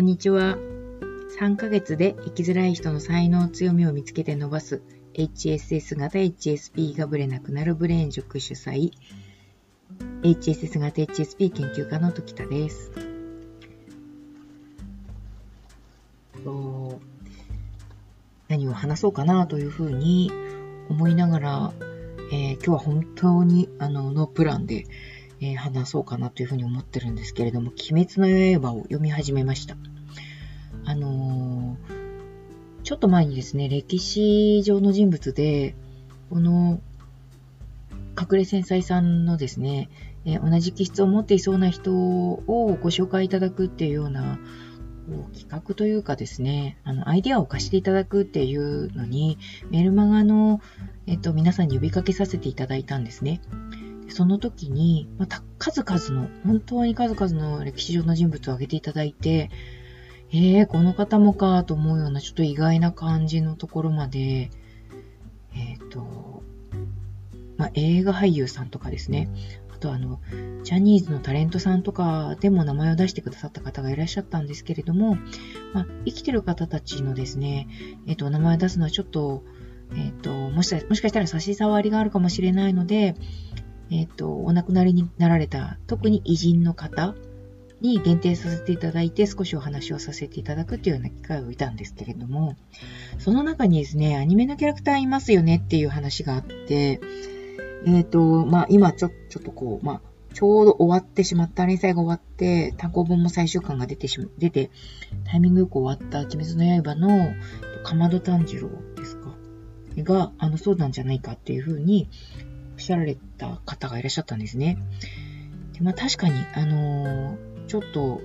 こんにちは。3ヶ月で生きづらい人の才能強みを見つけて伸ばす HSS 型 HSP がぶれなくなるブレーン塾主催 HSS 型 HSP 研究家の時田です。何を話そうかなというふうに思いながら、えー、今日は本当にあのノープランで、え、話そうかなというふうに思ってるんですけれども、鬼滅の刃を読み始めました。ちょっと前にですね、歴史上の人物で、この、隠れ繊細さんのですね、えー、同じ気質を持っていそうな人をご紹介いただくっていうようなこう企画というかですね、あの、アイデアを貸していただくっていうのに、メルマガの、えっと、皆さんに呼びかけさせていただいたんですね。その時に、また数々の、本当に数々の歴史上の人物を挙げていただいて、えー、この方もかと思うようなちょっと意外な感じのところまで、えっ、ー、と、まあ、映画俳優さんとかですね、あとあの、ジャニーズのタレントさんとかでも名前を出してくださった方がいらっしゃったんですけれども、まあ、生きてる方たちのですね、えっ、ー、と、名前を出すのはちょっと、えっ、と、もしもしかしたら差し障りがあるかもしれないので、えっ、と、お亡くなりになられた、特に偉人の方に限定させていただいて、少しお話をさせていただくというような機会をいたんですけれども、その中にですね、アニメのキャラクターいますよねっていう話があって、えっ、ー、と、まあ、今ちょ、ちょっとこう、まあ、ちょうど終わってしまった、連載が終わって、単行本も最終巻が出てしま、出て、タイミングよく終わった鬼滅の刃の、かまど炭治郎ですか？が、あの、そうなんじゃないかっていうふうに、おっしゃられた方がいらっしゃったんですね。でまあ確かに、あのー、ちょっと、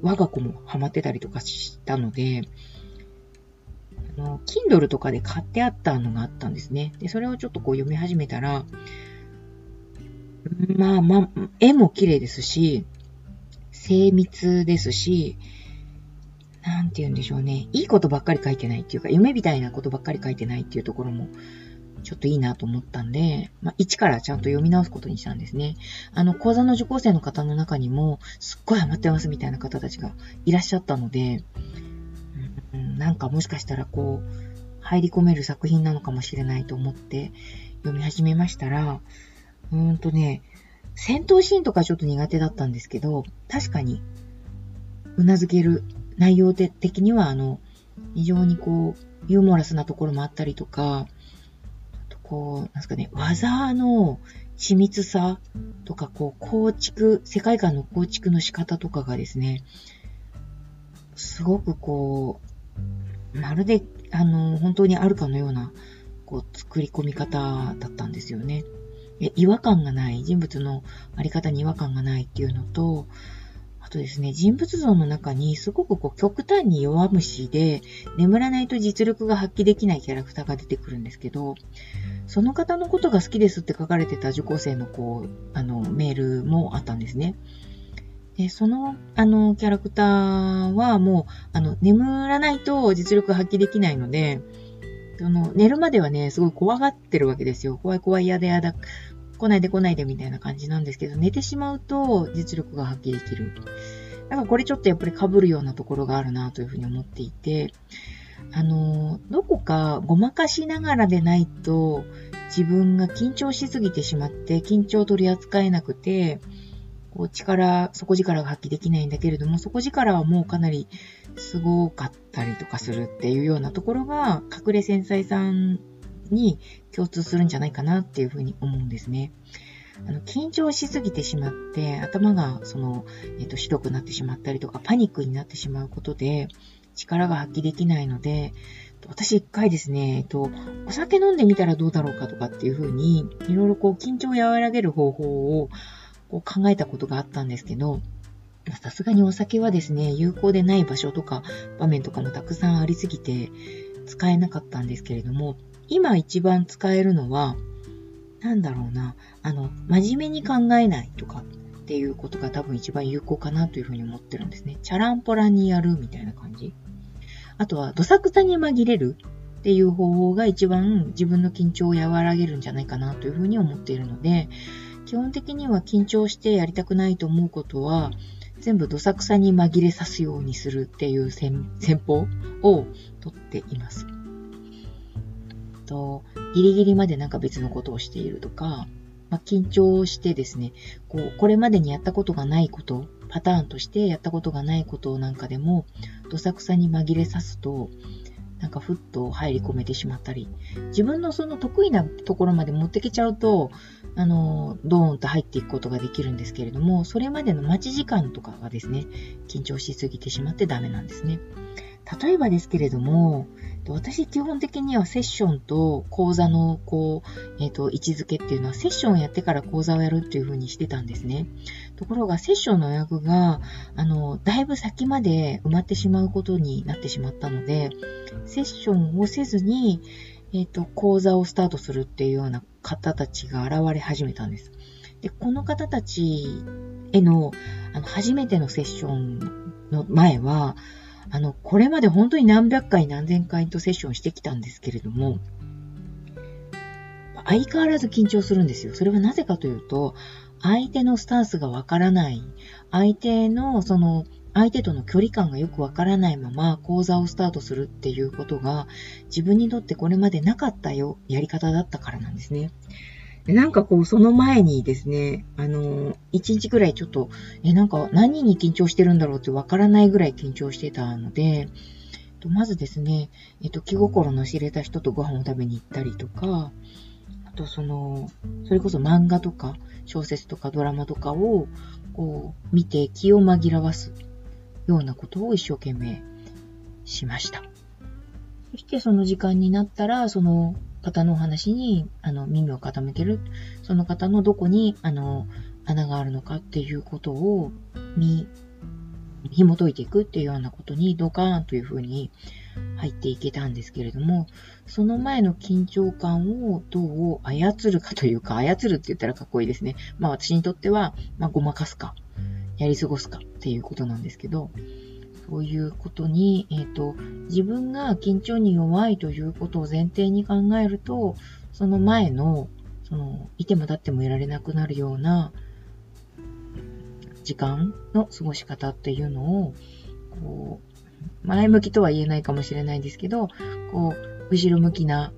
我が子もハマってたりとかしたので、あの、Kindle とかで買ってあったのがあったんですね。で、それをちょっとこう読み始めたら、まあまあ、絵も綺麗ですし、精密ですし、なんて言うんでしょうね。いいことばっかり書いてないっていうか、夢みたいなことばっかり書いてないっていうところもちょっといいなと思ったんで、まあ、一からちゃんと読み直すことにしたんですね。あの、講座の受講生の方の中にも、すっごいハマってますみたいな方たちがいらっしゃったので、うん、なんかもしかしたらこう、入り込める作品なのかもしれないと思って読み始めましたら、うーんとね、戦闘シーンとかちょっと苦手だったんですけど、確かに、うなずける内容的には、あの、非常にこう、ユーモラスなところもあったりとか、こう、なんですかね、技の緻密さとか、こう、構築、世界観の構築の仕方とかがですね、すごくこう、まるで、あの、本当にあるかのような、こう、作り込み方だったんですよね。違和感がない、人物のあり方に違和感がないっていうのと、とですね、人物像の中にすごくこう極端に弱虫で、眠らないと実力が発揮できないキャラクターが出てくるんですけど、その方のことが好きですって書かれてた受講生のこう、あの、メールもあったんですね。で、その、あの、キャラクターはもう、あの、眠らないと実力発揮できないので、その、寝るまではね、すごい怖がってるわけですよ。怖い怖い、嫌だ嫌だ。来ないで来ないでみたいな感じなんですけど、寝てしまうと実力が発揮できる。だからこれちょっとやっぱり被るようなところがあるなというふうに思っていて、あの、どこかごまかしながらでないと自分が緊張しすぎてしまって緊張を取り扱えなくて、こう力、底力が発揮できないんだけれども、底力はもうかなりすごかったりとかするっていうようなところが、隠れ繊細さんに共通するんじゃないかなっていうふうに思うんですね。あの、緊張しすぎてしまって、頭が、その、えっ、と、ひどくなってしまったりとか、パニックになってしまうことで、力が発揮できないので、私一回ですね、えっと、お酒飲んでみたらどうだろうかとかっていうふうに、いろいろこう、緊張を和らげる方法をこう考えたことがあったんですけど、さすがにお酒はですね、有効でない場所とか場面とかもたくさんありすぎて使えなかったんですけれども、今一番使えるのは、なんだろうな、あの、真面目に考えないとかっていうことが多分一番有効かなというふうに思ってるんですね。チャランポラにやるみたいな感じ。あとは、どさくさに紛れるっていう方法が一番自分の緊張を和らげるんじゃないかなというふうに思っているので、基本的には緊張してやりたくないと思うことは、全部どさくさに紛れさすようにするっていう戦法をとっています。と、ギリギリまでなんか別のことをしているとか、まあ、緊張してですね、こう、これまでにやったことがないこと、パターンとしてやったことがないことなんかでも、どさくさに紛れさすと、なんかふっと入り込めてしまったり、自分のその得意なところまで持ってきちゃうと、あの、ドーンと入っていくことができるんですけれども、それまでの待ち時間とかがですね、緊張しすぎてしまってダメなんですね。例えばですけれども、私基本的にはセッションと講座のこう、えっ、ー、と、位置づけっていうのはセッションをやってから講座をやるっていう風にしてたんですね。ところがセッションの予約が、あの、だいぶ先まで埋まってしまうことになってしまったので、セッションをせずに、えっ、ー、と、講座をスタートするっていうような方たちが現れ始めたんです。で、この方たちへの、あの、初めてのセッションの前は、あの、これまで本当に何百回何千回とセッションしてきたんですけれども、相変わらず緊張するんですよ。それはなぜかというと、相手のスタンスがわからない、相手のその、相手との距離感がよくわからないまま講座をスタートするっていうことが自分にとってこれまでなかったよ、やり方だったからなんですね。なんかこう、その前にですね、あの、一日ぐらいちょっと、え、なんか何に緊張してるんだろうってわからないぐらい緊張してたので、まずですね、えっと、気心の知れた人とご飯を食べに行ったりとか、あとその、それこそ漫画とか小説とかドラマとかを、こう、見て気を紛らわすようなことを一生懸命しました。そしてその時間になったら、その方のお話に、あの、耳を傾ける。その方のどこに、あの、穴があるのかっていうことを見、紐解いていくっていうようなことにドカーンというふうに入っていけたんですけれども、その前の緊張感をどう操るかというか、操るって言ったらかっこいいですね。まあ私にとっては、まあごまかすか、やり過ごすかっていうことなんですけど、そういうことに、えっ、ー、と、自分が緊張に弱いということを前提に考えると、その前の、その、いても立ってもいられなくなるような時間の過ごし方っていうのを、こう、前向きとは言えないかもしれないですけど、こう、後ろ向きな、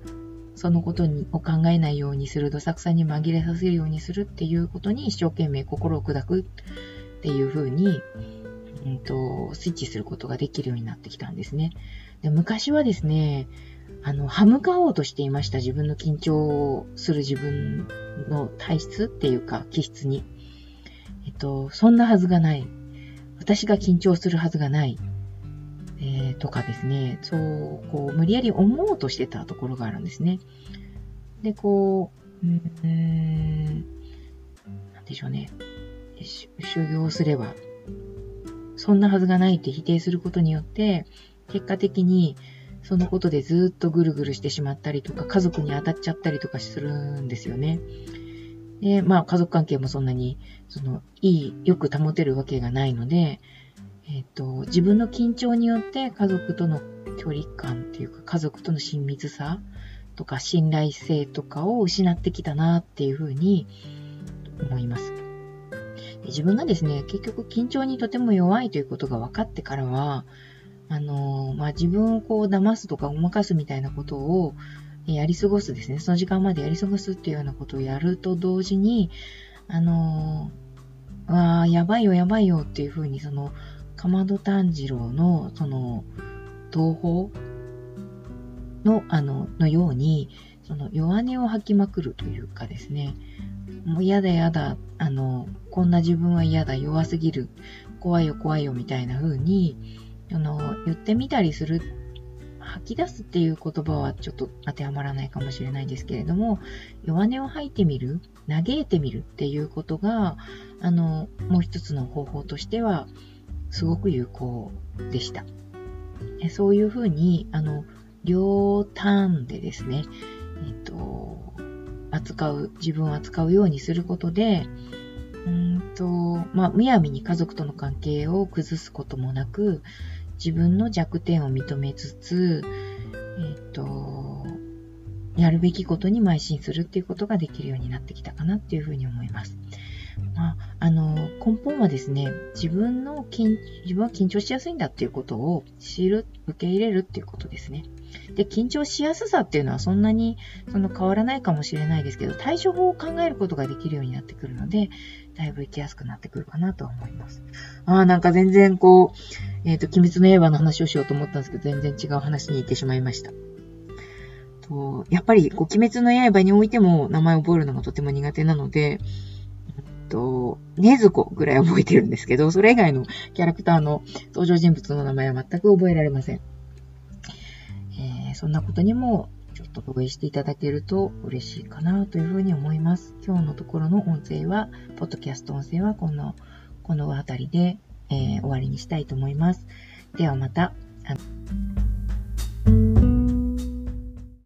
そのことにを考えないようにする、どさくさに紛れさせるようにするっていうことに一生懸命心を砕くっていうふうに、うんと、スイッチすることができるようになってきたんですね。で昔はですね、あの、歯向かおうとしていました。自分の緊張する自分の体質っていうか、気質に。えっと、そんなはずがない。私が緊張するはずがない。えー、とかですね、そう、こう、無理やり思おうとしてたところがあるんですね。で、こう、うん、なんでしょうね。修行すればそんなはずがないって否定することによって、結果的にそのことでずっとぐるぐるしてしまったりとか、家族に当たっちゃったりとかするんですよね。で、まあ家族関係もそんなに、その、いい、よく保てるわけがないので、えっ、ー、と、自分の緊張によって家族との距離感っていうか、家族との親密さとか信頼性とかを失ってきたなっていうふうに思います。自分がですね、結局緊張にとても弱いということが分かってからは、あのまあ、自分をこう騙すとかごまかすみたいなことをやり過ごすですね、その時間までやり過ごすっていうようなことをやると同時に、あのああ、やばいよやばいよっていうふうに、その、かまど炭治郎の、その、東宝の、あの、のように、その弱音を吐きまくるというかですね、もう嫌だ嫌だ、あの、こんな自分は嫌だ、弱すぎる、怖いよ怖いよみたいな風に、あの、言ってみたりする、吐き出すっていう言葉はちょっと当てはまらないかもしれないですけれども、弱音を吐いてみる、嘆いてみるっていうことが、あの、もう一つの方法としては、すごく有効でした。そういうふうに、あの、両端でですね、扱う、自分を扱うようにすることで、うんと、まあ、むやみに家族との関係を崩すこともなく、自分の弱点を認めつつ、えっ、と、やるべきことに邁進するっていうことができるようになってきたかなっていうふうに思います。まあ、あの、根本はですね、自分の緊、自分は緊張しやすいんだっていうことを知る、受け入れるっていうことですね。で、緊張しやすさっていうのはそんなにその変わらないかもしれないですけど、対処法を考えることができるようになってくるので、だいぶ生きやすくなってくるかなと思います。ああ、なんか全然こう、えっ、ー、と、鬼滅の刃の話をしようと思ったんですけど、全然違う話に行ってしまいました。とやっぱり、こう、鬼滅の刃においても名前を覚えるのがとても苦手なので、と、ねずこぐらい覚えてるんですけど、それ以外のキャラクターの登場人物の名前は全く覚えられません。そんなことにもちょっと同意していただけると嬉しいかなというふうに思います。今日のところの音声は、ポッドキャスト音声はこの、この辺りで、えー、終わりにしたいと思います。ではまた。